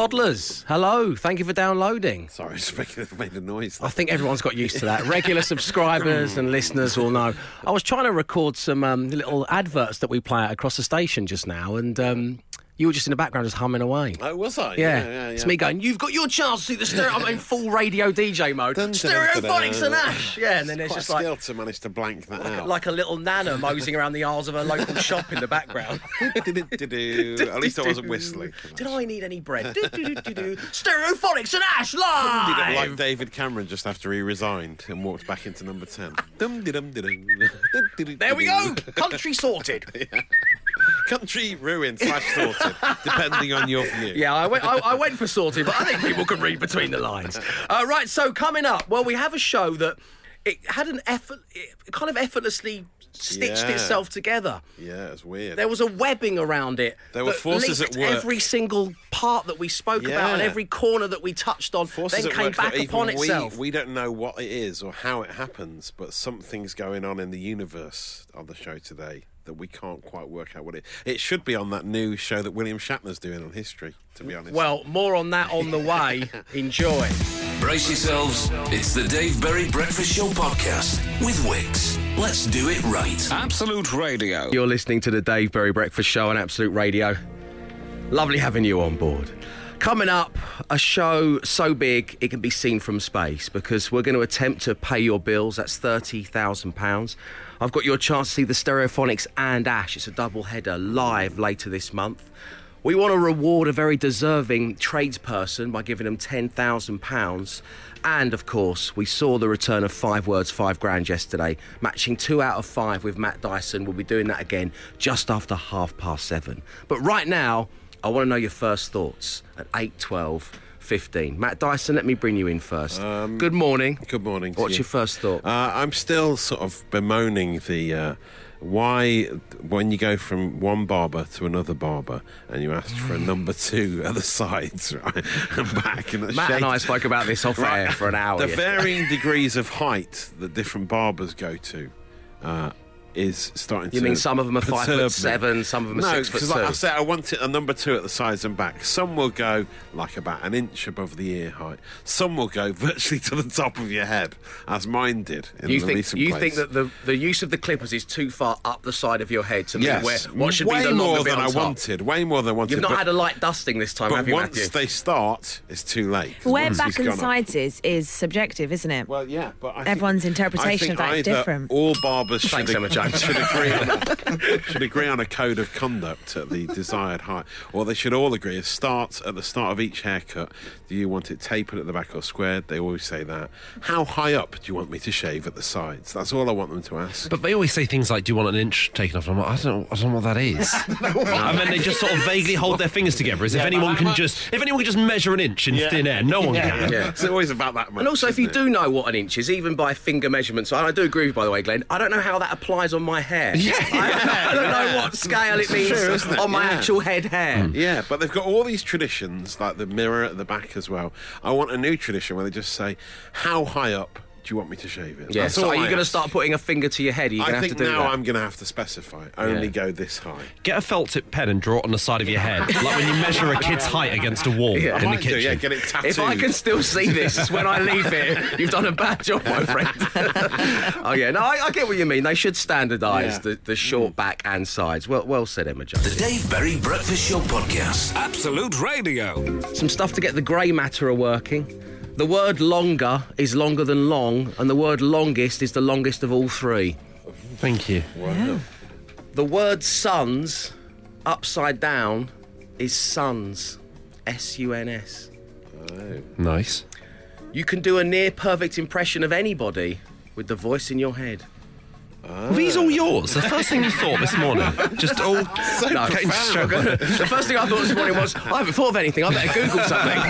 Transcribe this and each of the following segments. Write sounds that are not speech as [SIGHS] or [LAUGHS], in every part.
toddlers. Hello. Thank you for downloading. Sorry, it's making made a noise. I think everyone's got used to that. Regular subscribers and listeners will know. I was trying to record some um, little adverts that we play out across the station just now, and um, you were just in the background just humming away. Oh, was I? Yeah, yeah, it's me going. You've got your chance to see the stereo. I'm in full radio DJ mode. Stereophonics and. Ash. Yeah, and then there's Quite just like to manage to blank that out. like a little nana moseying around the aisles of a local [LAUGHS] shop in the background. [LAUGHS] [LAUGHS] At least I wasn't whistling. Did I need any bread? Stereophonics and Ash live. like David Cameron just after he resigned and walked back into number 10. Dum, di, dum, di, dum. There we go. Country sorted. Country ruined slash sorted, depending on your view. Yeah, I went, I, I went for sorted, but I think people can read between the lines. Uh, right, so coming up, well, we have a show that it had an effort, it kind of effortlessly stitched Yeah. itself together. Yeah, it's weird. There was a webbing around it. There were forces at work. Every single part that we spoke about and every corner that we touched on Forces then at came work back upon we, itself. We don't know what it is or how it happens, but something's going on in the universe on the show today that we can't quite work out what it. It should be on that new show that William Shatner's doing on history. To be honest. Well, more on that on the way. [LAUGHS] Enjoy. Brace yourselves. It's the Dave Berry Breakfast Show podcast with Wickes. Let's do it right. Absolute Radio. You're listening to the Dave Berry Breakfast Show on Absolute Radio. Lovely having you on board. Coming up, a show so big it can be seen from space because we're going to attempt to pay your bills. That's £30,000. I've got your chance to see the Stereophonics and Ash. It's a double header live later this month. We want to reward a very deserving tradesperson by giving them £10,000. And of course, we saw the return of Five Words, Five Grand yesterday, matching two out of five with Matt Dyson. We'll be doing that again just after half past seven. But right now, I want to know your first thoughts at 8, 12, 15. Matt Dyson, let me bring you in first. Good morning. Good morning. to What's you. your first thought? Uh, I'm still sort of bemoaning the uh, why when you go from one barber to another barber and you ask for a number [LAUGHS] two at the sides, right, [LAUGHS] and back and Matt and I spoke about this off [LAUGHS] air for an hour. The yesterday. varying degrees of height that different barbers go to. Uh, is starting to You to mean some of them are five perturb foot me. seven, some of them are no, six foot 'cause like I two? said, I want it a number two at the sides and back. Some will go like about an inch above the ear height. Some will go [LAUGHS] virtually to the top of your head, as mine did in You the think recent you place. think that the, the use of the clippers is too far up the side of your head to mean Yes, where what should way be the longer more bit than on I top? wanted. Way more than I wanted. You've not but, had a light dusting this time, but have you, once Matthew? they start, it's too late. Where Once back it's and gone up. sides is is subjective, isn't it? Well, yeah, but I Everyone's think, interpretation I of think that is either different. All barbers should, Thanks, Emma Jones. should agree on a, should agree on a code of conduct at the desired height, or they should all agree. It starts at the start of each haircut. Do you want it tapered at the back or squared? They always say that. How high up do you want me to shave at the sides? That's all I want them to ask. But they always say things like, "Do you want an inch taken off?" And I'm like, I don't, I don't know what that is. [LAUGHS] and then they just sort of vaguely hold their fingers together, as if anyone can just, if anyone can just measure an inch in thin air, no one can. Yeah. It's always about that much. And also, if you it? do know what an inch is, even by finger measurements, and I do agree with you, by the way, Glenn, I don't know how that applies on my hair. Yeah, I, I don't know what scale it means true, isn't it? on my Yeah. actual head hair. Hmm. Yeah, but they've got all these traditions, like the mirror at the back as well. I want a new tradition where they just say, "How high up do you want me to shave it?" Yeah, That's so all are you going to start putting a finger to your head? Are you going I to have think to do now that? I'm going to have to specify. Only Yeah. go this high. Get a felt tip pen and draw it on the side of your head, like when you measure a kid's height against a wall Yeah. in the Might do, kitchen. yeah, get it tattooed. If I can still see this when I leave here, you've done a bad job, my friend. [LAUGHS] oh yeah, no, I, I get what you mean. They should standardise Yeah. the, the short back and sides. Well, well said, Emma Jones. The Dave Berry Breakfast Show podcast. Absolute Radio. Some stuff to get the grey matter a working. The word longer is longer than long, and the word longest is the longest of all three. Thank you. The word suns, upside down, is suns. S U N S. Nice. You can do a near perfect impression of anybody with the voice in your head. Were these all yours? The first thing you thought this morning? Just all [LAUGHS] No, getting straight- the first thing I thought this morning was, I haven't thought of anything. I better Google something.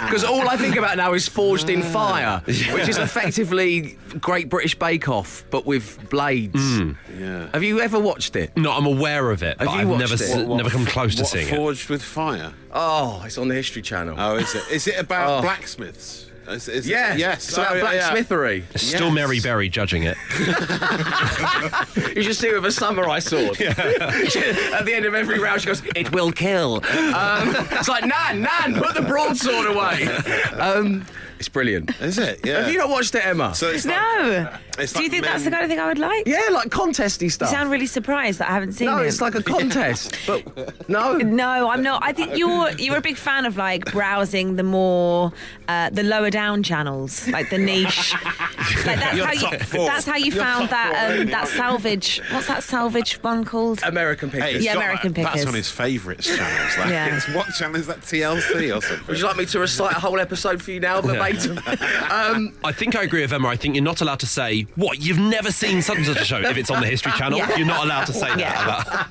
[LAUGHS] Because all I think about now is Forged in Fire, which is effectively Great British Bake Off, but with blades. Hmm. Yeah. Have you ever watched it? No, I'm aware of it, Have but you I've watched never, it? s- What- never come close to What seeing it. forged with fire? Oh, it's on the History Channel. Oh, is it? Is it about Oh. blacksmiths? Is- is- Yeah, Yes. it's about oh, yeah, yeah. blacksmithery. It's Still Yes. Mary Berry judging it. [LAUGHS] You should see her with a samurai sword. She- [LAUGHS] At the end of every round, she goes, "It will kill." Um, it's like Nan, Nan, put the broadsword away. [LAUGHS] Um, it's brilliant. Is it? Yeah. Have you not watched it, Emma? So it's like, No. it's Do you like think that's the men- kind of thing I would like? yeah, like contesty You stuff. You sound really surprised that I haven't seen no, it. it's like a contest, [LAUGHS] but no. No, I'm not. I think you're you're a big fan of like browsing the more uh, the lower down channels, like the niche. [LAUGHS] like that's Your how top you four. that's how you Your found top that four, um, really, that salvage. What's that salvage one called? American Hey, Pickers. it's Yeah, got American that- That's Pickers. on his favourites channels. Like, Yeah. it's, what channel is that? TLC or something? Would you like me to recite a whole episode for you now, [LAUGHS] verbatim? [LAUGHS] um, I think I agree with Emma. I think you're not allowed to say, what, you've never seen such and such a show if it's on the History Channel. Yeah. You're not allowed to say that.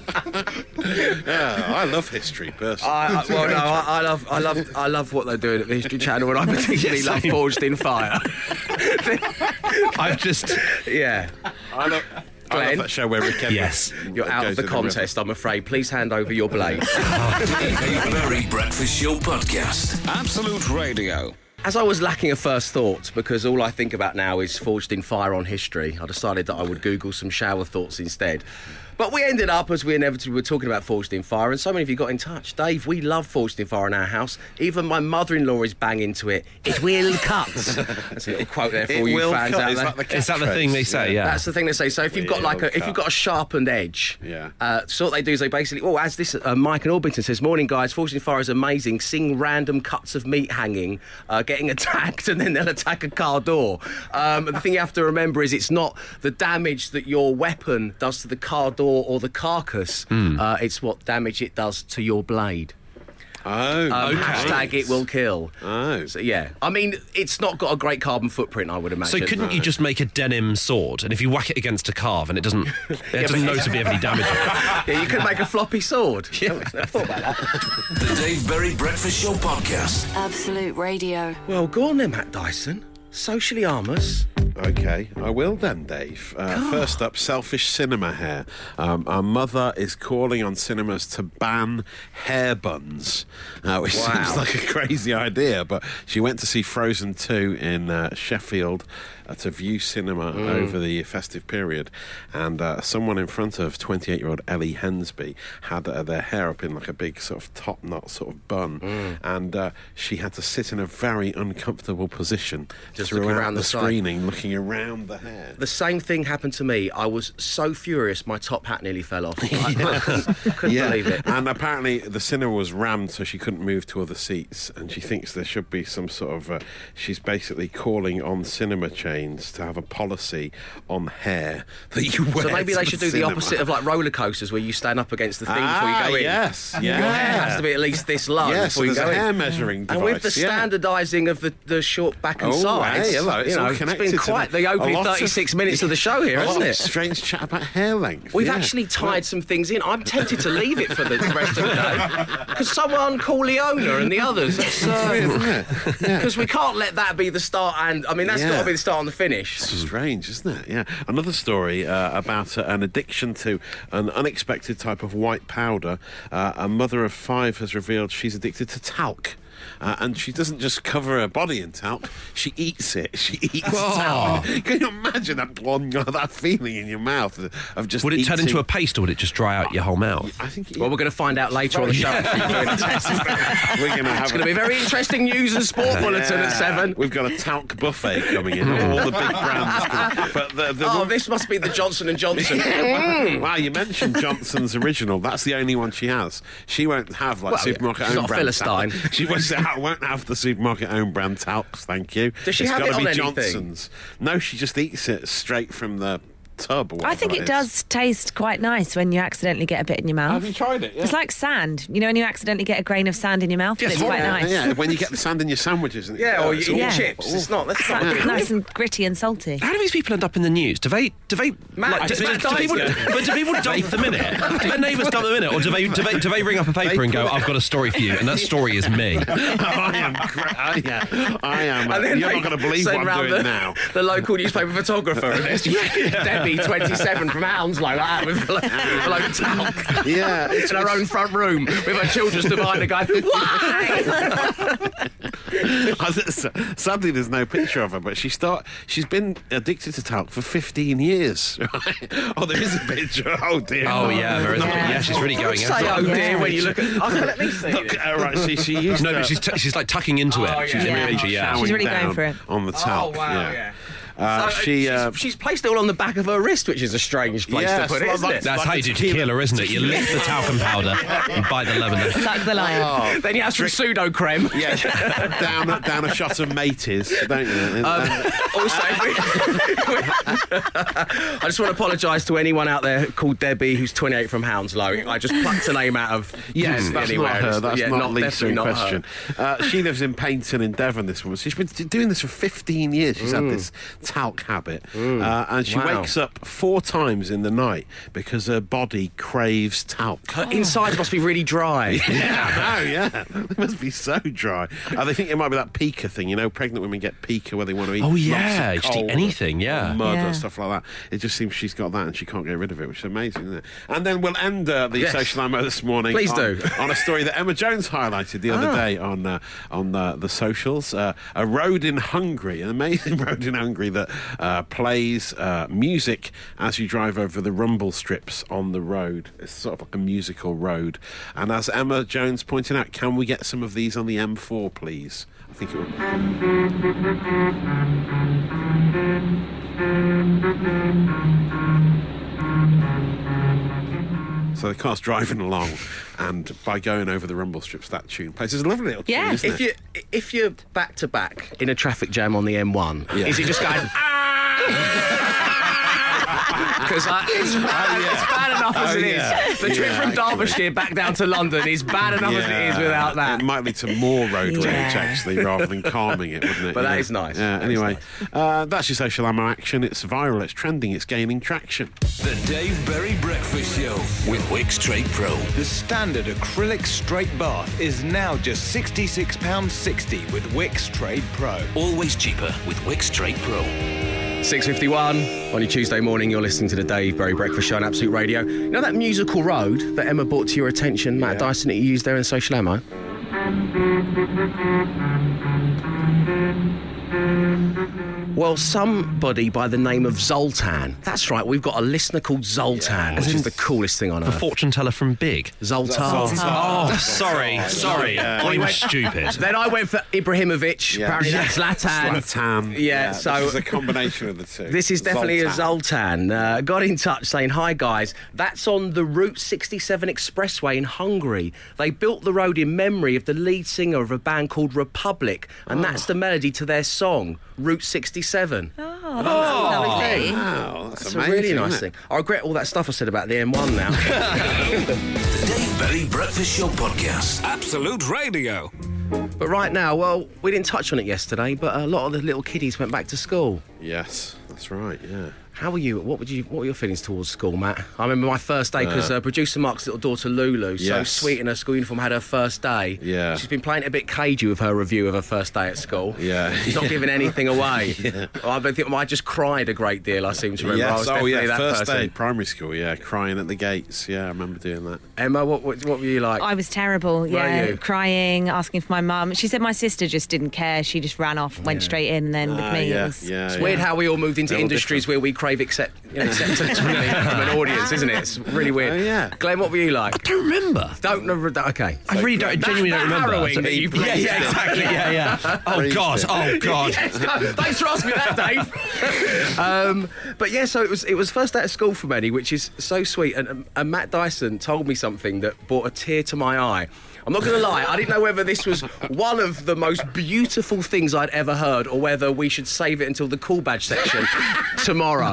Yeah. [LAUGHS] yeah, I love history personally. I, I, well, no, I, I love, I love, I love what they're doing at the History Channel, and I particularly [LAUGHS] Yes, love same. Forged in Fire. I've just. yeah, I love, I love that show where Rick Evans Yes. you're out of the in river. contest. I'm afraid. Please hand over your blade. Dave Berry Breakfast Show Podcast. Absolute Radio. As I was lacking a first thought, because all I think about now is Forged in Fire on history, I decided that I would Google some shower thoughts instead. But we ended up, as we inevitably were talking about Forged in Fire, and so many of you got in touch. Dave, we love Forged in Fire in our house. Even my mother-in-law is banging to it. It will [LAUGHS] cut. That's a little quote there for It you fans cut. out Is there. that the Is that the thing they say? Yeah. That's the thing they say. So if you've got like a, if you've got a sharpened edge, Yeah. Uh, so what they do is they basically, oh, as this uh, Mike and Orpington says, morning guys, Forged in Fire is amazing. Seeing random cuts of meat hanging, uh, getting [LAUGHS] attacked, and then they'll attack a car door. Um, the thing you have to remember is it's not the damage that your weapon does to the car door or the carcass. Uh, it's what damage it does to your blade. Oh, Um, okay. Hashtag it will kill. Oh. So, yeah, I mean, it's not got a great carbon footprint, I would imagine. So couldn't you just make a denim sword, and if you whack it against a carve, and it doesn't, [LAUGHS] it doesn't noticeably have any damage? on [LAUGHS] it? yeah, you could make a floppy sword. Yeah. [LAUGHS] I thought about that. The Dave Berry Breakfast Show Podcast. Absolute Radio. Well, go on then, Matt Dyson. Socially harmless. Okay, I will then, Dave. Uh, first up, selfish cinema hair. Um, our mother is calling on cinemas to ban hair buns, uh, [LAUGHS] which Wow. seems like a crazy idea. But she went to see Frozen 2 in uh, Sheffield at a Vue Cinema over the festive period, and uh, someone in front of 28 year old Ellie Hensby had uh, their hair up in like a big sort of top knot sort of bun, and uh, she had to sit in a very uncomfortable position Just throughout around the, the screening, looking around the hair. The same thing happened to me. I was so furious, my top hat nearly fell off. [LAUGHS] Couldn't, couldn't believe it. And apparently the cinema was rammed, so she couldn't move to other seats. And she thinks there should be some sort of. Uh, she's basically calling on cinema chains to have a policy on hair that you wear. So maybe they should do the opposite of like roller coasters, where you stand up against the thing Ah, before you go in. yes, Your hair has to be at least this low Yes, so you go a in. hair measuring device. And with the device, yeah. standardising of the, the short back and Oh, sides, hey, hello, it's you know, it's been quite the- the opening lot of- 36 minutes of the show here, [LAUGHS] hasn't it? strange chat about hair length. We've yeah. actually tied some things in. I'm tempted to leave it for the rest of the day [LAUGHS] because someone call Leona and the others. Because [LAUGHS] we can't let that be the start. And I mean, that's got to be the start and the finish. Strange, isn't it? Yeah. Another story uh, about uh, an addiction to an unexpected type of white powder. Uh, a mother of five has revealed she's addicted to talc. Uh, and she doesn't just cover her body in talc; she eats it. She [LAUGHS] eats talc. Can you imagine that one, [LAUGHS] that feeling in your mouth of just? Would it turn into a paste, or would it just dry out your whole mouth? I think Well, we're going to find out later on the show. [LAUGHS] we're going to have It's going to be very interesting news and sport bulletin at seven. We've got a talc buffet coming in. All the big brands. coming. But the, the Oh, this must be the Johnson and Johnson. wow, you mentioned Johnson's original. That's the only one she has. She won't have like Well, supermarket she's own not a brand. Philistine. talc. She [LAUGHS] won't, won't have the supermarket own brand talcs. Thank you. Does she It's have gotta it on be anything? Johnson's. No, she just eats it straight from the tub. Or I think it, it does taste quite nice when you accidentally get a bit in your mouth. Have you tried it? Yeah. It's like sand. You know, when you accidentally get a grain of sand in your mouth, yes, it's quite yeah, nice. Yeah, when you get [LAUGHS] the sand in your sandwiches. And yeah, or you yeah. chips. It's not. That's it's not like nice and gritty and salty. How do these people end up in the news? Do they? Do they? Matt, like, do, do, do people, [LAUGHS] but do people dump them in it? Do [LAUGHS] their neighbours dump them in it, or do they? Do they? Do they ring up a paper and go, "I've got a story for you," and that story is me. I am. Gra- I am. I am. Uh, you're not going to believe what I'm doing now. The local newspaper photographer. yeah. B27 from Hounslow like with like, like talc. Yeah. It's in our own front room with our children stood behind the guy. Why? Sadly, there's no picture of her, but she start, she's been addicted to talc for 15 years. Right? [LAUGHS] Oh, there is a picture. Oh, dear. Oh, yeah. There is no, yeah, she's really going. Say, oh, dear, yeah. when you look at. Oh, let me see. Look, uh, right, she, she used No, to, but she's, t- she's like tucking into oh, it. Yeah. She's yeah. really, yeah. She's really going for it. On the top. Oh, wow, yeah. Uh, So, she. she's, Uh, she's placed it all on the back of her wrist, which is a strange place Yeah, to put it, it's isn't like- it? That's like how a you do tequila- tequila, isn't it? You lift the talcum powder and bite the lemon. [LAUGHS] Suck the line. oh, [LAUGHS] Then you have some Sudocrem. yeah, [LAUGHS] down down a shot of mateys, don't you? Um, also, I just want to apologise to anyone out there called Debbie, who's 28 from Hounslow. I just plucked a name out of Yes, that's anywhere. not her. That's yeah, not, Lisa definitely in not her. question. Uh, she lives in Paignton in Devon. This woman. She's been doing this for 15 years. She's had this talc habit, uh, and she Mm. Wow. wakes up four times in the night because her body craves talc. Her inside must be really dry. [LAUGHS] Yeah, no, yeah. It must be so dry. Uh, they think it might be that pica thing. You know, pregnant women get pica where they want to eat. Oh, lots of yeah, just eat coal anything, or yeah. mud Yeah. or stuff like that. It just seems she's got that and she can't get rid of it, which is amazing, isn't it? And then we'll end uh, the Yes. social ammo this morning. Please on, do. on a story that Emma Jones highlighted the other Ah. day on uh, on the socials. Uh, a road in Hungary, an amazing [LAUGHS] road in Hungary that uh, plays uh, music as you drive over the rumble strips on the road. It's sort of like a musical road. And as Emma Jones pointed out, can we get some of these on the M4, please? I think it would. [LAUGHS] So the car's driving along, and by going over the rumble strips, that tune plays. It's a lovely little tune, Yeah. isn't If it? you if you're back to back in a traffic jam on the M1, Yeah. is it just going? [LAUGHS] Ah! Because it's, [LAUGHS] bad- yeah. it's bad enough as Oh, it is. yeah. The trip Yeah, from actually. Derbyshire back down to London is bad enough as it is without that. It might lead to more road rage, Yeah. actually, rather than calming it, wouldn't it? But You that know? is nice. Yeah, That is anyway, uh, that's your social ammo action. It's viral, it's trending, it's gaining traction. The Dave Berry Breakfast Show with Wickes Trade Pro. The standard acrylic straight bath is now just £66.60 with Wickes Trade Pro. Always cheaper with Wickes Trade Pro. 6.51 on your Tuesday morning, you're listening to the Dave Berry Breakfast Show on Absolute Radio. You know that musical road that Emma brought to your attention, Matt Dyson, that you used there in Social Ammo? Well, somebody by the name of Zoltan. That's right, we've got a listener called Zoltan, which is the coolest thing on earth. The fortune teller from Big. Zoltan. Oh, sorry, sorry. I'm went- stupid. Then I went for Ibrahimovic. Yeah. Apparently that's Zlatan. Zlatan. Yeah, so- This is a combination of the two. This is definitely a Zoltan. Uh, got in touch saying, Hi guys, that's on the Route 67 expressway in Hungary. They built the road in memory of the lead singer of a band called Republic, and that's the melody to their song, Route 67. Oh, that's oh, lovely. Wow, that's, It's amazing. a really nice isn't thing. I regret all that stuff I said about the M1 now. [LAUGHS] [LAUGHS] The Dave Berry Breakfast Show podcast. Absolute Radio. but right now, well, we didn't touch on it yesterday, but a lot of the little kiddies went back to school. Yes, that's right. Yeah. How were you? What would you? What were your feelings towards school, Matt? I remember my first day because uh, producer Mark's little daughter Lulu, so Yes. sweet in her school uniform, had her first day. Yeah. she's been playing a bit cagey with her review of her first day at school. Yeah. she's not giving anything [LAUGHS] away. Well, I think I just cried a great deal. I seem to remember. I was Yes. Oh, definitely yeah. that First person. day, primary school. Yeah, crying at the gates. Yeah, I remember doing that. Emma, what, what what were you like? I was terrible. Yeah, you? crying, asking for my mum. She said my sister just didn't care. She just ran off, went straight in, and then with Ah, me, yeah, it was. yeah. it's yeah. weird how we all moved into They're industries different. where we crave accept, you know, acceptance from, the, [LAUGHS] from an audience, isn't it? It's really weird. Oh, yeah. Glenn, what were you like? I don't remember. Don't remember. That okay. I really don't, genuinely don't remember. harrowing that you yeah, yeah, exactly. Yeah, yeah. [LAUGHS] Oh God. Oh God. [LAUGHS] Yes, no, thanks for asking me that, Dave. um, but yeah, so it was it was first day at school for many, which is so sweet. And, and Matt Dyson told me something that brought a tear to my eye. I'm not going to lie, I didn't know whether this was one of the most beautiful things I'd ever heard, or whether we should save it until the cool badge section tomorrow.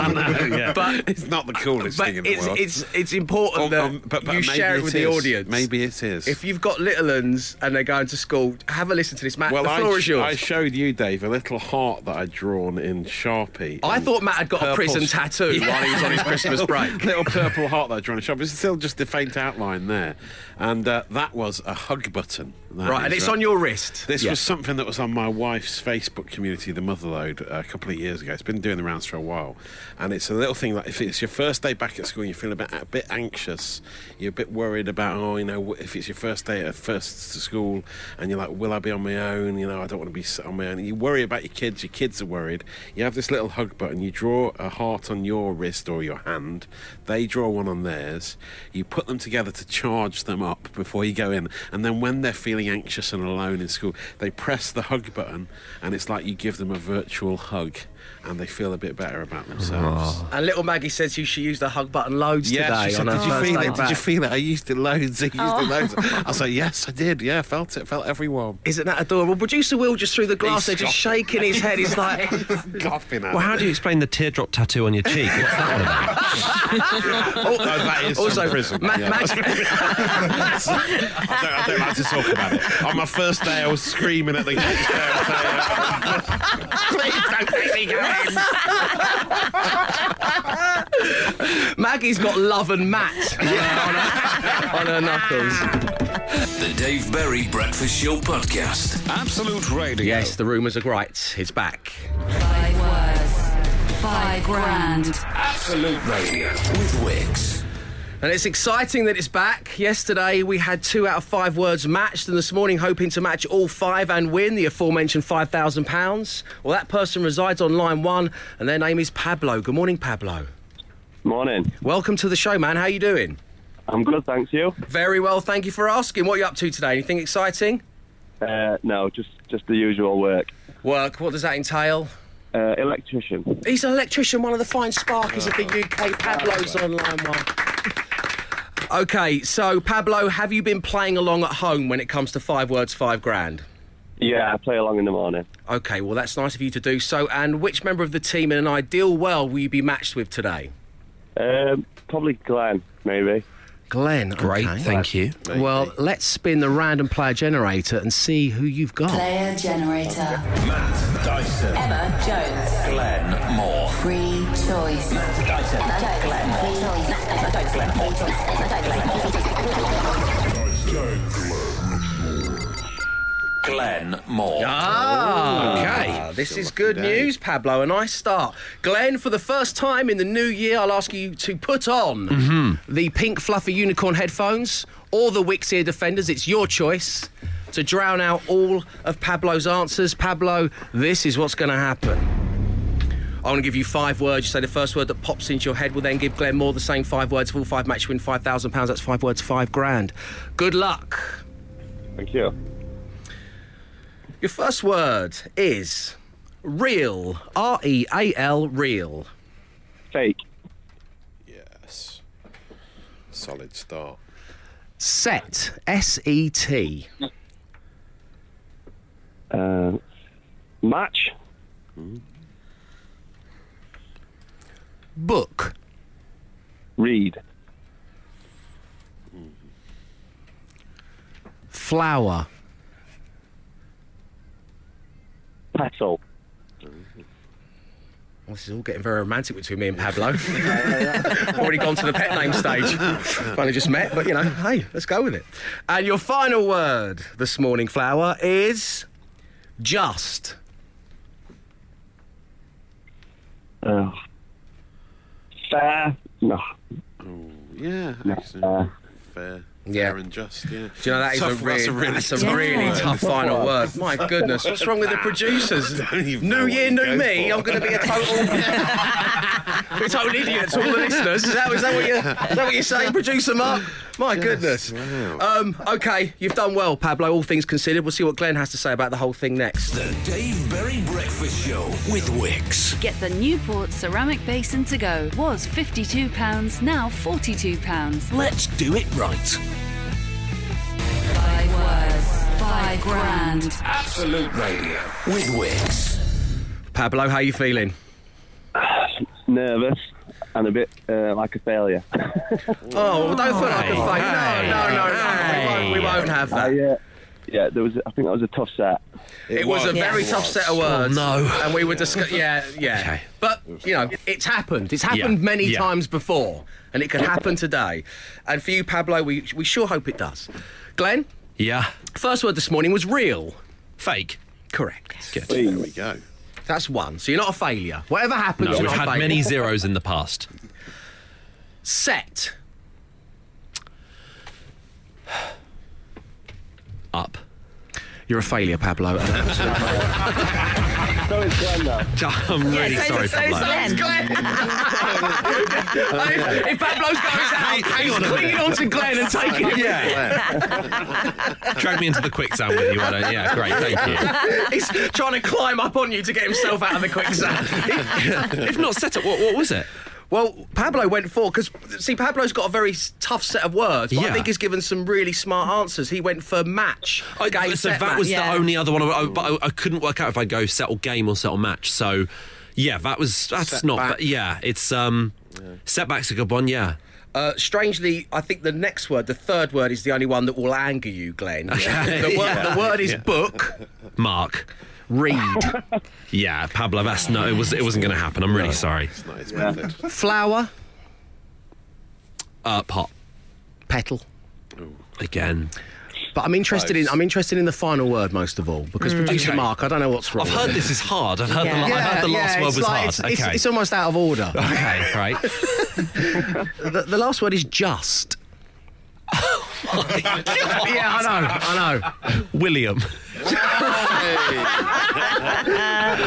yeah. But it's not the coolest but thing in the it's, world. it's it's important Um, that um, but- but you maybe share it with the audience. Maybe it is. If you've got little uns and they're going to school, have a listen to this, Matt. well, the I, floor is yours. I showed you, Dave, a little heart that I'd drawn in Sharpie. I thought Matt had got a prison s- tattoo while he was on his [LAUGHS] Christmas little, break. Little purple heart that I'd drawn in Sharpie. It's still just a faint outline there. And uh, that was a hug button. That Right, and it's on your wrist. This Yeah. was something that was on my wife's Facebook community, the Motherload, uh, a couple of years ago. It's been doing the rounds for a while, and it's a little thing like if it's your first day back at school, and you feel a bit a bit anxious, you're a bit worried about oh, you know, if it's your first day at first to school, and you're like, will I be on my own? You know, I don't want to be on my own. You worry about your kids. Your kids are worried. You have this little hug button. You draw a heart on your wrist or your hand. They draw one on theirs. You put them together to charge them up before you go in, and then when they're feeling anxious and alone in school, they press the hug button, and it's like you give them a virtual hug, and they feel a bit better about themselves. And little Maggie says you should use the hug button loads Yeah, today she said, did you feel day it? Did you feel it? I used it loads. I used it loads. Oh. I was like, yes, I did. Yeah, I felt it. Felt everyone. Isn't that adorable? Producer Will just through the glass, He's they're just shaking his head. He's like, Laughing at Well, how do you explain the teardrop tattoo on your cheek? What's that one about? [LAUGHS] Oh, no, that is also, from prison. Ma- yeah. Mag- [LAUGHS] I, don't, I don't like to talk about it. On my first day, I was screaming at the kids there [LAUGHS] "Please don't make me go in." [LAUGHS] Maggie's got love and Matt uh, on her, on her knuckles. The Dave Berry Breakfast Show Podcast. Absolute Radio. Yes, the rumours are right. It's back. Five words, five grand. Absolute Radio with Wickes. And it's exciting that it's back. Yesterday we had two out of five words matched, and this morning hoping to match all five and win the aforementioned £5,000. Well, that person resides on line one, and their name is Pablo. Good morning, Pablo. Morning. Welcome to the show, man. How are you doing? I'm good, thanks. You? Very well, thank you for asking. What are you up to today? Anything exciting? Uh, no, just just the usual work. Work. What does that entail? Uh, electrician. He's an electrician, one of the fine sparkers of the UK. Pablo's on line one. Okay, so Pablo, have you been playing along at home when it comes to five words, five grand? Yeah, I play along in the morning. Okay, well, that's nice of you to do so. And which member of the team in an ideal world will you be matched with today? Um, probably Glenn, maybe. Glenn. Great, okay. thank you. Well, let's spin the random player generator and see who you've got. Player generator. Matt Dyson. Emma Jones. Glenn Moore. Free choice. Emma Jones. Glenn Moore. Ah, Okay. This is good news, Pablo. A nice start. Glenn, for the first time in the new year, I'll ask you to put on the pink fluffy unicorn headphones or the Wickes ear defenders. It's your choice to drown out all of Pablo's answers. Pablo, this is what's going to happen. I want to give you five words. You say the first word that pops into your head will then give Glenn Moore the same five words. If all five match, you win £5,000. That's five words, five grand. Good luck. Thank you. Your first word is real. R E A L, real. Fake. Yes. Solid start. Set. S E T. Uh, match. Book. Read. Flower. Petal. Well, this is all getting very romantic between me and Pablo. [LAUGHS] Already gone to the pet name stage. Finally just met, but you know, hey, let's go with it. And your final word this morning, Flower, is just. Uh, fair. No. Oh, Yeah, No, excellent. uh, fair. Yeah. Fair and just, yeah. Do you know that is Tough- a really, that's a really that's a tough really word. tough final word. My goodness, what's wrong with the producers? [LAUGHS] New year, new me. for. I'm going to be a total, [LAUGHS] be a total idiot to all the listeners. Is that, is that what you, is that what you're saying, producer Mark? My goodness. wow. Um, okay, you've done well, Pablo. All things considered, we'll see what Glenn has to say about the whole thing next. The Dave Berry Breakfast Show with Wickes. Get the Newport ceramic basin to go. Was £52, now £42. Let's do it right. Five words, five grand. Absolute Radio with Wickes. Pablo, how are you feeling? [SIGHS] Nervous and a bit uh, like a failure. Oh, don't feel like a fake. Hey. No, no, no, no. We won't, we won't have that. I, uh, yeah, there was. I think that was a tough set. It, was, a very It tough set of oh, words. Oh, no. And we were discussing. Yeah, yeah. Okay. But you know, it's happened. It's happened Yeah. many Yeah. times before, and it could happen today. And for you, Pablo, we we sure hope it does. Glenn, Yeah. First word this morning was real. Fake. Correct. Good. There we go. That's one. So you're not a failure. Whatever happens, No, you're we've a had failure. many zeros in the past. Set. Up. You're a failure, Pablo. An absolute failure. So is Glenn now. I'm really so- sorry, so Pablo. is Glenn. if, if Pablo's going down, hang he's on clinging on to Glenn and taking him. Yeah. Drag me into the quicksand with you, why don't Yeah, great, thank you. He's trying to climb up on you to get himself out of the quicksand. [LAUGHS] if not set up, what, what was it? Well, Pablo went for because see, Pablo's got a very tough set of words, but I think he's given some really smart answers. He went for match. I, game, so set, that match. was Yeah. the only other one, I, I- but I, I couldn't work out if I'd go settle game or settle match. So, yeah, that was that's Setback. not. But yeah, it's um, setback's a good one. Yeah, Uh, strangely, I think the next word, the third word, is the only one that will anger you, Glenn. [LAUGHS] Okay. The, word, Yeah. the word is book. Mark. Read. [LAUGHS] Yeah, Pablo. That's no. It was. It wasn't going to happen. I'm really sorry. It's not his method. Flower. Uh, pot Petal. again. But I'm interested in I'm interested in the final word most of all because producer Okay. Mark, I don't know what's wrong. I've heard this is hard. I've heard Yeah. the, la- I heard the last word it's was like- hard. It's, it's- okay. it's almost out of order. [LAUGHS] okay. Right. the, the last word is just. [LAUGHS] oh yeah, I know, I know. William.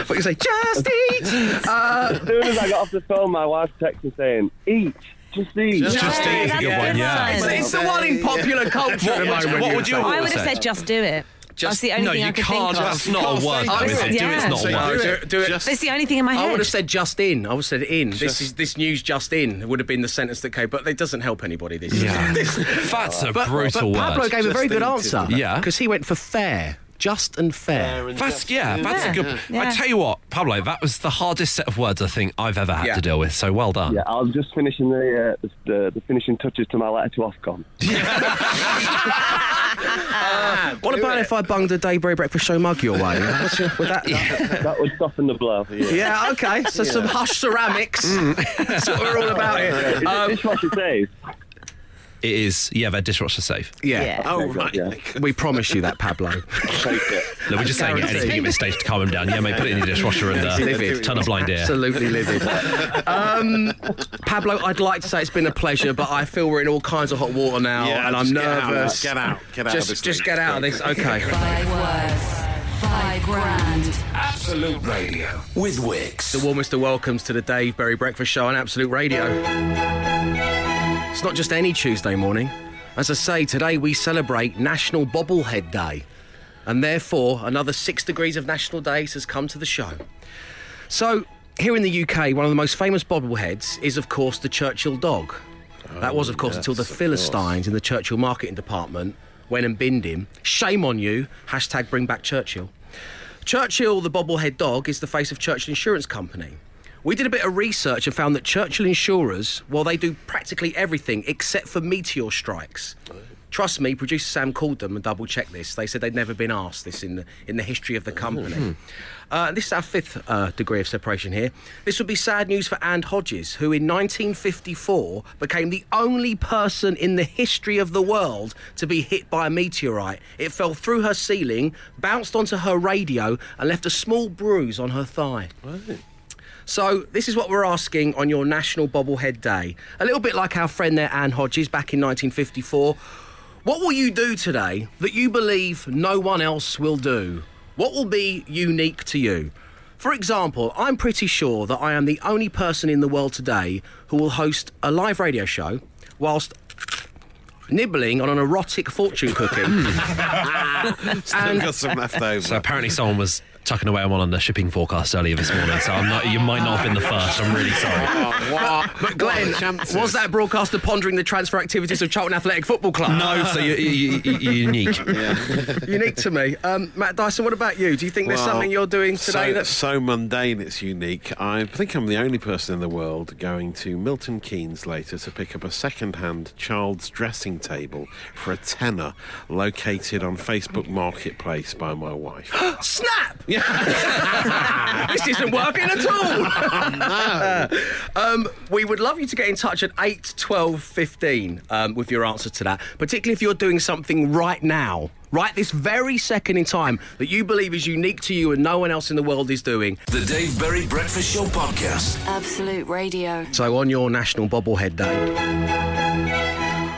But you say just eat. Uh, As soon as I got off the phone, my wife texted saying, "Eat, just eat." Just Just eat is a that's good one. Yeah. but it's the one in popular culture at the What- moment. what would you- say. I would have said just do it. that's the only No, thing you I could can't. think That's not a word, say though, is that. it? Do it's not Say a word. Do it. it, do it. Just- That's the only thing in my head. I would have said just in. I would have said in. This is this news just in would have been the sentence that came, but it doesn't help anybody. This. Yeah. [LAUGHS] this That's a but, brutal but Pablo word. gave a very good answer. Yeah. because he went for fair, just and fair. That's yeah, that's a good. I tell you what, Pablo, that was the hardest set of words I think I've ever had Yeah. to deal with. So well done. Yeah, I was just finishing the, uh, the the finishing touches to my letter to Ofcom. [LAUGHS] What about if I bunged a Dave Berry Breakfast Show mug your way? [LAUGHS] What's your- would that, That would soften the blow. Yeah. yeah, okay. So some hush ceramics. That's what we're all about [LAUGHS] Is here. it Um, dishwasher safe? It is. Yeah, they're dishwasher safe. yeah. Yeah. Oh, right. yeah. We promise you that, Pablo. [LAUGHS] Take it. No, we're just saying guarantee. anything at this stage to calm him down. Yeah, mate, put it in your dishwasher and Livid. uh, turn a blind ear. Absolutely livid. Um, Pablo, I'd like to say it's been a pleasure, but I feel we're in all kinds of hot water now, Yeah, and I'm just get out nervous. it. Get out. Get out Just, of this just league. get out of this. Okay. Five words, five grand. Absolute Radio with Wickes. The warmest of welcomes to the Dave Berry Breakfast Show on Absolute Radio. It's not just any Tuesday morning. As I say, today we celebrate National Bobblehead Day. And therefore, another six degrees of national days has come to the show. So, here in the UK, one of the most famous bobbleheads is, of course, the Churchill dog. that was, of course, oh, until the Philistines in the Churchill marketing department went and binned him. Shame on you. Hashtag bring back Churchill. Churchill, the bobblehead dog, is the face of Churchill Insurance Company. We did a bit of research and found that Churchill insurers, well, they do practically everything except for meteor strikes. Trust me, producer Sam called them and double checked this. They said they'd never been asked this in the in the history of the company. Uh, this is our fifth uh, degree of separation here. This would be sad news for Anne Hodges, who in 1954 became the only person in the history of the world to be hit by a meteorite. It fell through her ceiling, bounced onto her radio, and left a small bruise on her thigh. So, this is what we're asking on your National Bobblehead Day. A little bit like our friend there, Anne Hodges, back in 1954. What will you do today that you believe no one else will do? What will be unique to you? For example, I'm pretty sure that I am the only person in the world today who will host a live radio show whilst nibbling on an erotic fortune cookie. [LAUGHS] Still got some left over. So apparently someone was tucking away on one on the shipping forecast earlier this morning. So I'm not. You might not have been the first. I'm really sorry. [LAUGHS] Oh, what? But Glenn, What was that broadcaster pondering the transfer activities of Charlton Athletic Football Club? No, so you're, you you're unique. [LAUGHS] unique to me. Um, Matt Dyson, what about you? Do you think there's something you're doing today so, that's so mundane it's unique. I think I'm the only person in the world going to Milton Keynes later to pick up a second-hand child's dressing table for a tenner located on Facebook Marketplace by my wife. [GASPS] snap? [LAUGHS] this isn't working at all. [LAUGHS] um, we would love you to get in touch at 8, 12, 15 um, with your answer to that, particularly if you're doing something right now, right this very second in time, that you believe is unique to you and no one else in the world is doing. The Dave Berry Breakfast Show Podcast. Absolute Radio. So, on your National Bobblehead Day,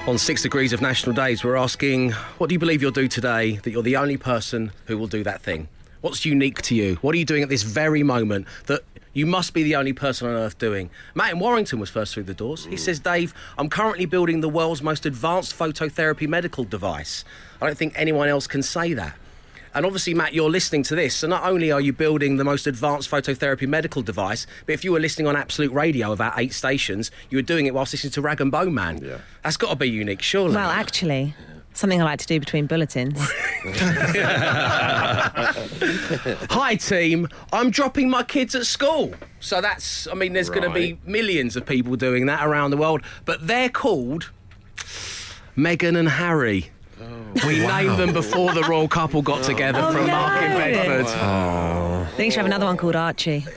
on six degrees of National Days, we're asking, what do you believe you'll do today that you're the only person who will do that thing? What's unique to you? What are you doing at this very moment that you must be the only person on earth doing? Matt in Warrington was first through the doors. He says, Dave, I'm currently building the world's most advanced phototherapy medical device. I don't think anyone else can say that. And obviously, Matt, you're listening to this. So not only are you building the most advanced phototherapy medical device, but if you were listening on Absolute Radio of our eight stations, you were doing it whilst listening to Rag'n'Bone Man. Yeah. That's got to be unique, surely. Well, actually, something I like to do between bulletins. [LAUGHS] Hi, team. I'm dropping my kids at school. So that's, I mean, there's going to be millions of people doing that around the world, but they're called Meghan and Harry. Oh. we named them before the royal couple got together Oh, from Mark in no. Bedford. I think you should have another one called Archie. [LAUGHS]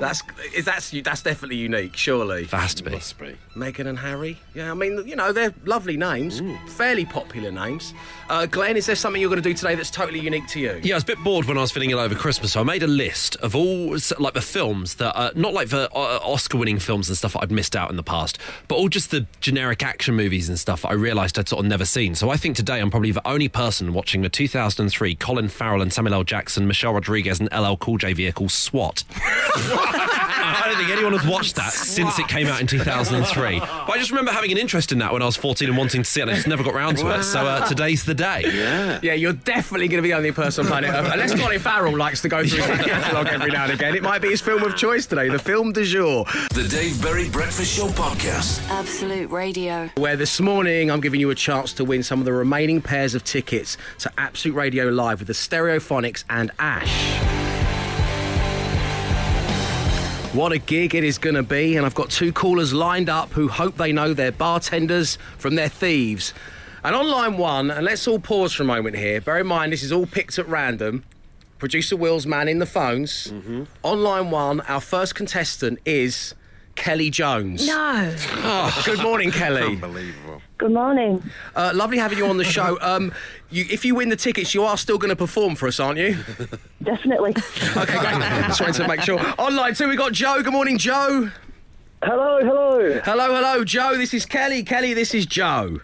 That's is that's that's definitely unique, surely. That has to be. Must be. Meghan and Harry. Yeah, I mean, you know, they're lovely names, fairly popular names. Uh, Glenn, is there something you're going to do today that's totally unique to you? Yeah, I was a bit bored when I was feeling ill over Christmas, so I made a list of all like the films that are not like the uh, Oscar-winning films and stuff that I'd missed out in the past, but all just the generic action movies and stuff that I realised I'd sort of never seen. So I think today I'm probably the only person watching the 2003 Colin Farrell and Samuel L. Jackson, Michelle Rodriguez, and LL Cool J vehicle SWAT. [LAUGHS] I don't think anyone has watched that since it came out in 2003. But I just remember having an interest in that when I was 14 and wanting to see it, and I just never got round to it. So uh, today's the day. Yeah. Yeah, you're definitely going to be the only person on planet Earth. Unless Colin Farrell likes to go through his catalogue every now and again. It might be his film of choice today, the film du jour. The Dave Berry Breakfast Show Podcast. Absolute Radio. Where this morning I'm giving you a chance to win some of the remaining pairs of tickets to Absolute Radio Live with the Stereophonics and Ash. What a gig it is going to be, and I've got two callers lined up who hope they know their bartenders from their thieves. And on line one, and let's all pause for a moment here. Bear in mind, this is all picked at random. Producer Will's man in the phones. Mm-hmm. On line one, our first contestant is Kelly Jones. No. Oh, good morning, Kelly. Unbelievable. Good morning. Uh, lovely having you on the show. Um, you, if you win the tickets, you are still going to perform for us, aren't you? [LAUGHS] Definitely. Okay, great. Just wanted to make sure. Online too, we got Joe. Good morning, Joe. Hello, hello. Hello, hello, Joe. This is Kelly. Kelly, this is Joe.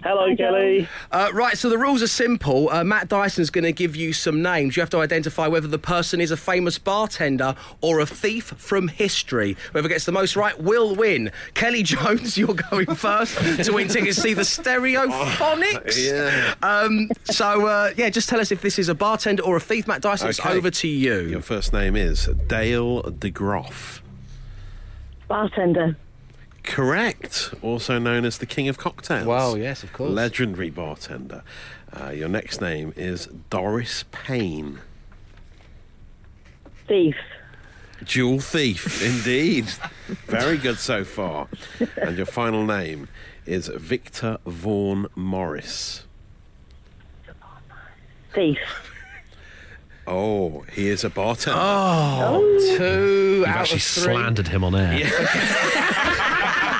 Hello, Kelly. Uh, right, so the rules are simple. Uh, Matt Dyson's going to give you some names. You have to identify whether the person is a famous bartender or a thief from history. Whoever gets the most right will win. Kelly [LAUGHS] Jones, you're going first to win tickets to see the Stereophonics. [LAUGHS] Yeah. Um, so, uh, yeah, just tell us if this is a bartender or a thief. Matt Dyson, it's Okay. over to you. Your first name is Dale DeGroff. Bartender. Correct. Also known as the King of Cocktails. Wow, yes, of course. Legendary bartender. Uh, your next name is Doris Payne. Thief. Jewel thief, indeed. [LAUGHS] Very good so far. And your final name is Victor Vaughen Morris. Thief. Oh, he is a bartender. Oh, two You've out actually of three. slandered him on air. [LAUGHS]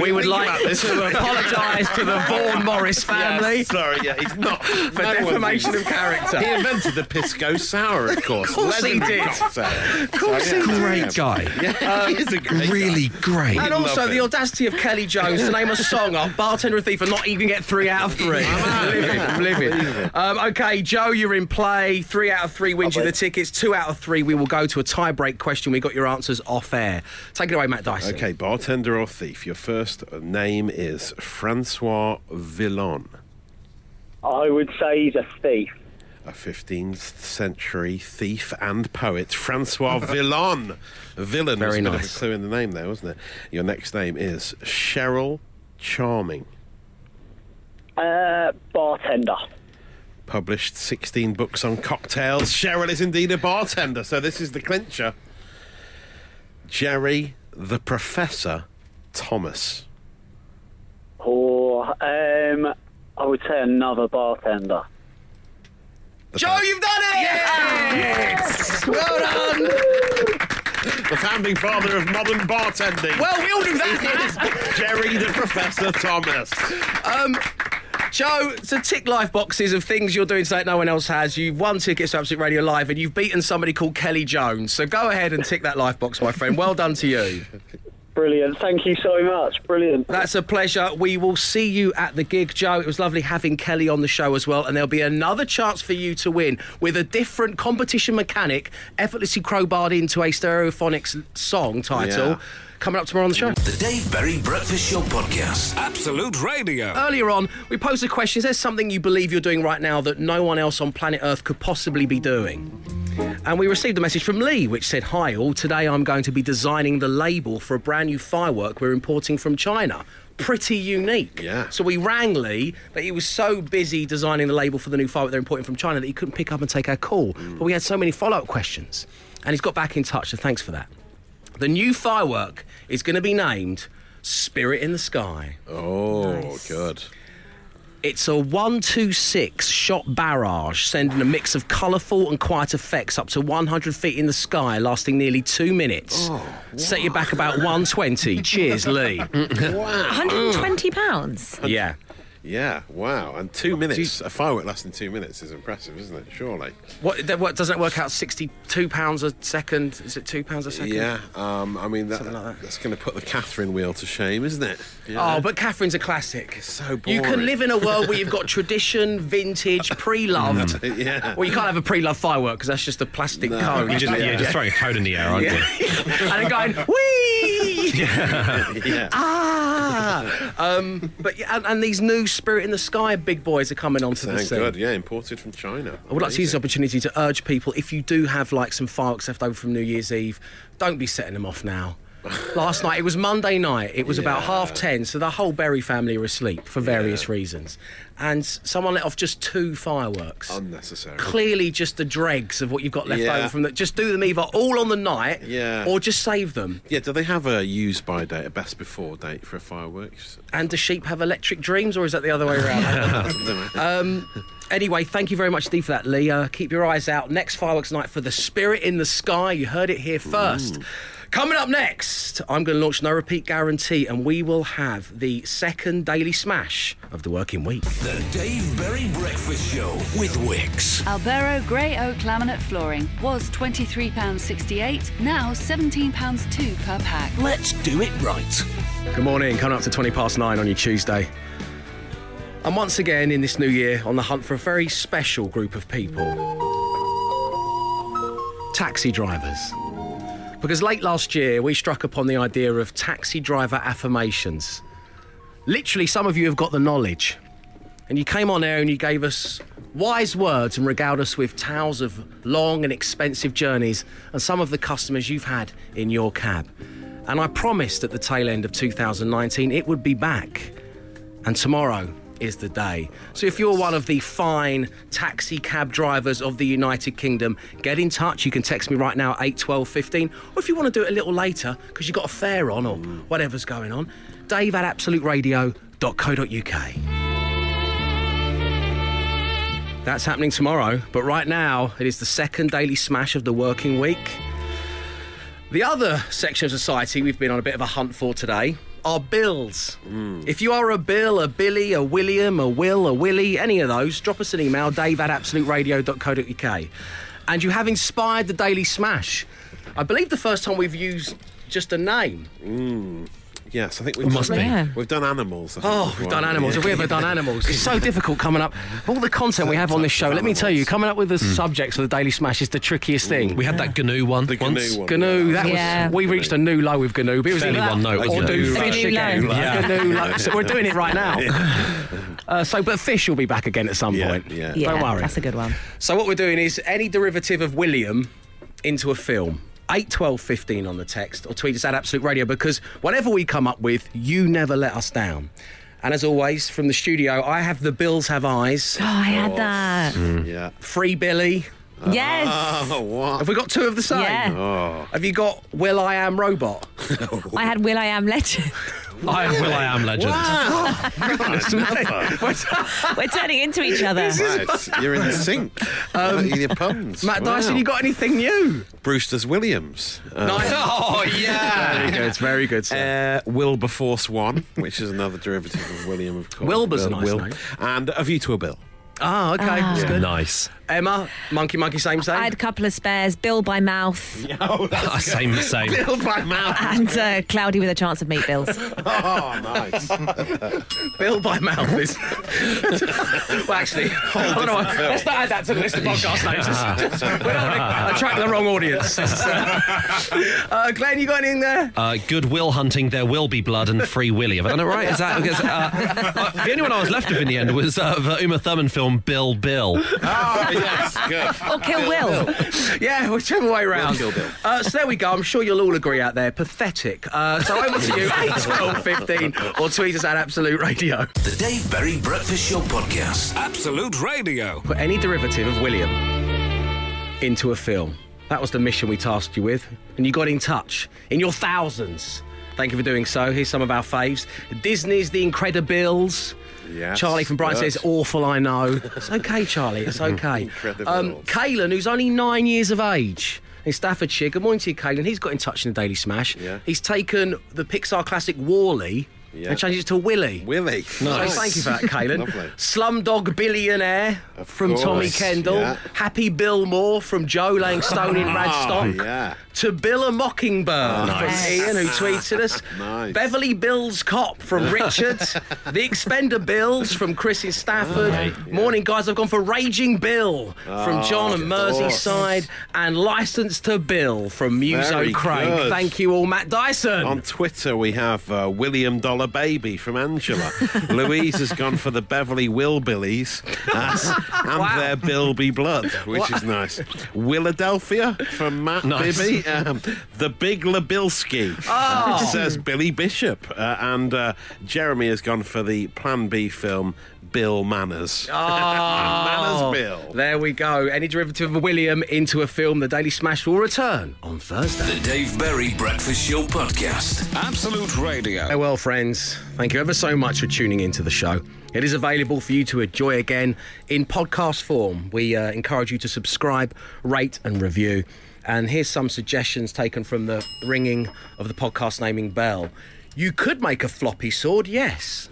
We would like to apologise to the Vaughen Morris [LAUGHS] family Yeah, sorry, yeah, he's not. [LAUGHS] for no defamation of character. He invented the Pisco Sour, of course. Of course he did. Of course he Great guy. Yeah, he is a great Really guy. great. And also love the audacity of Kelly Jones to name a song of Bartender and Thief and not even get three out of three. I'm living, I'm living. Um, okay, Joe, you're in play. Three out of three wins you the tickets. Two out of three, we will go to a tie-break question. We got your answers off air. Take it away, Matt Dyson. Okay, bartender or thief. Your first name is Francois Villon, I would say he's a thief. a 15th century thief and poet. Francois [LAUGHS] Villon. Villain Very was a bit of nice. a clue in the name there, wasn't it? Your next name is Cheryl Charming. Uh, bartender. Published 16 books on cocktails. Cheryl is indeed a bartender, so this is the clincher. Jerry the Professor Thomas. Or, um, I would say another bartender. Joe, you've done it! Yes! well done! The founding father of modern bartending. Well, we all knew that. [LAUGHS] Jerry the Professor Thomas. Um, Joe, to tick life boxes of things you're doing today that no one else has. You've won tickets to Absolute Radio Live and you've beaten somebody called Kelly Jones. So go ahead and tick that life box, my friend. Well done to you. [LAUGHS] Brilliant. Thank you so much. Brilliant. That's a pleasure. We will see you at the gig, Joe. It was lovely having Kelly on the show as well. And there'll be another chance for you to win with a different competition mechanic effortlessly crowbarred into a stereophonics song title. Yeah. Coming up tomorrow on the show. The Dave Berry Breakfast Show Podcast. Absolute Radio. Earlier on, we posed a question: Is there something you believe you're doing right now that no one else on planet Earth could possibly be doing? And we received a message from Lee which said, Hi all, today I'm going to be designing the label for a brand new firework we're importing from China. Pretty unique. Yeah. So we rang Lee, but he was so busy designing the label for the new firework they're importing from China that he couldn't pick up and take our call. Mm. But we had so many follow up questions. And he's got back in touch, so thanks for that. The new firework is going to be named Spirit in the Sky. Oh, good. It's a 126 shot barrage, sending a mix of colourful and quiet effects up to 100 feet in the sky, lasting nearly two minutes. Oh, Set you back about 120. Cheers, Lee. [LAUGHS] Wow. 120 pounds. yeah. Yeah, wow. And two minutes, a firework lasting two minutes is impressive, isn't it? Surely. What, what doesn't it work out? 62 pounds a second? Is it two pounds a second? Yeah, um, I mean, that, that's going to put the Catherine wheel to shame, isn't it? Yeah. Oh, but Catherine's a classic. so boring. You can live in a world where you've got [LAUGHS] tradition, vintage, pre-loved. [LAUGHS] yeah. Well, you can't have a pre-loved firework because that's just a plastic cone. You're just, yeah, just throwing a cone in the air, aren't you? [LAUGHS] and then going, wee! yeah. Ah! Um, but and, and these new Spirit in the Sky big boys are coming onto the Thank scene. God, yeah, imported from China. I would like to use this opportunity to urge people if you do have like some fireworks left over from New Year's Eve, don't be setting them off now. Last night, it was Monday night, it was about half ten, so the whole Berry family were asleep for various reasons. And someone let off just two fireworks. Unnecessary. Clearly, just the dregs of what you've got left Yeah. over from that. Just do them either all on the night Yeah. or just save them. Yeah, do they have a use by date, a best before date for fireworks? And do sheep have electric dreams, or is that the other way around? [LAUGHS] um, anyway, thank you very much, Steve, for that, Lee. Uh, keep your eyes out. Next fireworks night for the Spirit in the Sky. You heard it here first. Coming up next, I'm going to launch No Repeat Guarantee, and we will have the second daily smash of the working week. The Dave Berry Breakfast Show with Wickes. Albero Grey Oak Laminate Flooring was £23.68, now £17.2 per pack. Let's do it right. Good morning, coming up to 20 past nine on your Tuesday. And once again in this new year on the hunt for a very special group of people taxi drivers. Because late last year we struck upon the idea of taxi driver affirmations. Literally, some of you have got the knowledge. And you came on air and you gave us wise words and regaled us with tales of long and expensive journeys and some of the customers you've had in your cab. And I promised at the tail end of 2019 it would be back. And tomorrow is the day. So if you're one of the fine taxi cab drivers of the United Kingdom, get in touch. You can text me right now at 8 12 15. Or if you want to do it a little later because you've got a fare on or mm. whatever's going on, dave at absoluteradio.co.uk. That's happening tomorrow, but right now it is the second daily smash of the working week. The other section of society we've been on a bit of a hunt for today are bills. If you are a Bill, a Billy, a William, a Will, a Willie, any of those, drop us an email, dave at absoluteradio.co.uk. And you have inspired the Daily Smash. I believe the first time we've used just a name. Mm. Yes, I think we've Must done, be. Yeah. We've done animals. I think, Oh, we've done animals. Yeah. Have we ever done animals? [LAUGHS] It's so difficult coming up. All the content we have on this show, let me tell you, coming up with the subjects of the Daily Smash is the trickiest thing. We had that GNU one The once. GNU one. GNU, that Yeah. was. We reached a new low with GNU, but it was Fairly either one that note, or GNU. do fish low. again. Yeah. GNU low. [LAUGHS] So we're doing it right now. [LAUGHS] Uh, so, but fish will be back again at some Yeah, point. yeah. Yeah, Don't worry. that's a good one. So what we're doing is any derivative of William into a film. 8, 12, 15 on the text or tweet us at Absolute Radio because whatever we come up with, you never let us down. And as always, from the studio, I have the Bills Have Eyes, Oh, I had that. Mm. Yeah. Free Billy. Yes. Oh, what? Have we got two of the same? Yeah. Oh. Have you got Will I Am Robot? [LAUGHS] I had Will I Am Legend. [LAUGHS] I am Will I Am legend. Wow! [LAUGHS] We're turning into each other. Right, you're in sync. [LAUGHS] Um, your puns. Matt Dyson, you got anything new? Brewster's Williams. Nice. Oh yeah. Very good. It's very good. Sir. Uh, Wilberforce One, which is another derivative of William, of course. Wilbur's a nice Will. name. And A View to a Bill. Ah, okay. That's good. Nice. Emma, monkey, monkey, same, same. I had a couple of spares. Bill by mouth [LAUGHS] Ah, same, same. Bill by mouth. and uh, Cloudy with a chance of meatballs. [LAUGHS] Oh, nice. Bill by mouth is. [LAUGHS] well, actually, I don't know, let's not add that to the list of podcast names. It's- it's- we don't want to attract the wrong audience. It's, uh, uh, Glenn, you got anything there? Uh, Goodwill hunting, there will be blood, and Free Willy. Have I done it right? Is that because, uh, uh, the only one I was left with in the end was uh, the Uma Thurman film Bill Bill. Oh, yes, [LAUGHS] good. Or Kill Will. Yeah, whichever way round. Kill Bill. Uh, so there we go. I'm sure you'll all agree out there. Pathetic. Uh, so over to you, 8, 12, 15, or tweet us at Absolute Radio. The Dave Berry Breakfast Show Podcast. Absolute Radio. Put any derivative of William into a film. That was the mission we tasked you with, and you got in touch in your thousands. Thank you for doing so. Here's some of our faves Disney's The Incredibles. Yes, Charlie from Brighton says, awful, I know. It's [LAUGHS] okay, Charlie, it's okay. Incredibles. Um, Caelan, who's only nine years of age in Staffordshire. Good morning to you, Caelan. He's got in touch in the Daily Smash. Yeah. He's taken the Pixar classic Wally Yeah. and changed it to Willie. Willie. So thank you for that, Caelan. [LAUGHS] Lovely. Slumdog Billionaire Of from Tommy Kendall. yeah. Happy Bill Moore from Joe laying stone in ah. Radstock. Oh, [LAUGHS] yeah. To Bill a Mockingbird Nice. from Ian, who tweeted us. [LAUGHS] Nice. Beverly Bills Cop from Richard. the Expender Bills from Chris in Stafford. Ah, Morning, guys. I've gone for Raging Bill from ah, John and course. Merseyside. And License to Bill from Muso Very Craig. good. Thank you all, Matt Dyson. On Twitter, we have uh, William Dollar Baby from Angela. [LAUGHS] Louise has gone for the Beverly Willbillies and Wow. their Bilby Blood, which is nice. Philadelphia from Matt Nice. Bibby. Um, the Big Labilski, Oh. which says Billy Bishop. Uh, and uh, Jeremy has gone for the Plan B film Bill Manners. Oh, [LAUGHS] Manners Bill. There we go. Any derivative of William into a film, The Daily Smash will return on Thursday. The Dave Berry Breakfast Show Podcast. Absolute Radio. Farewell, friends. Thank you ever so much for tuning into the show. It is available for you to enjoy again in podcast form. We uh, encourage you to subscribe, rate, and review. And here's some suggestions taken from the ringing of the podcast naming bell. You could make a floppy sword, yes.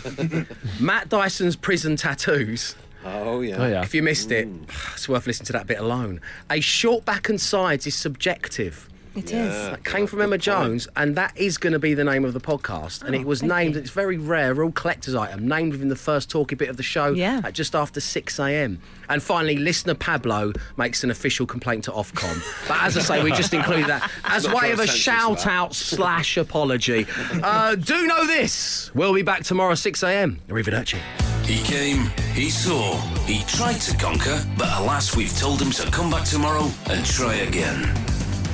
[LAUGHS] Matt Dyson's prison tattoos. Oh, yeah. Oh, yeah. If you missed it, mm. [SIGHS] it's worth listening to that bit alone. A short back and sides is subjective. It is. That came from Emma Jones, and that is going to be the name of the podcast. and it was named, you. it's very rare, a real collector's item, named within the first talky bit of the show Yeah. at just after 6 a.m. And finally, listener Pablo makes an official complaint to Ofcom. but as I say, we just include that as way of a the sense is shout out slash apology. Uh, do know this. We'll be back tomorrow, 6 a.m. Arrivederci. He came, he saw, he tried to conquer, but alas, we've told him to come back tomorrow and try again.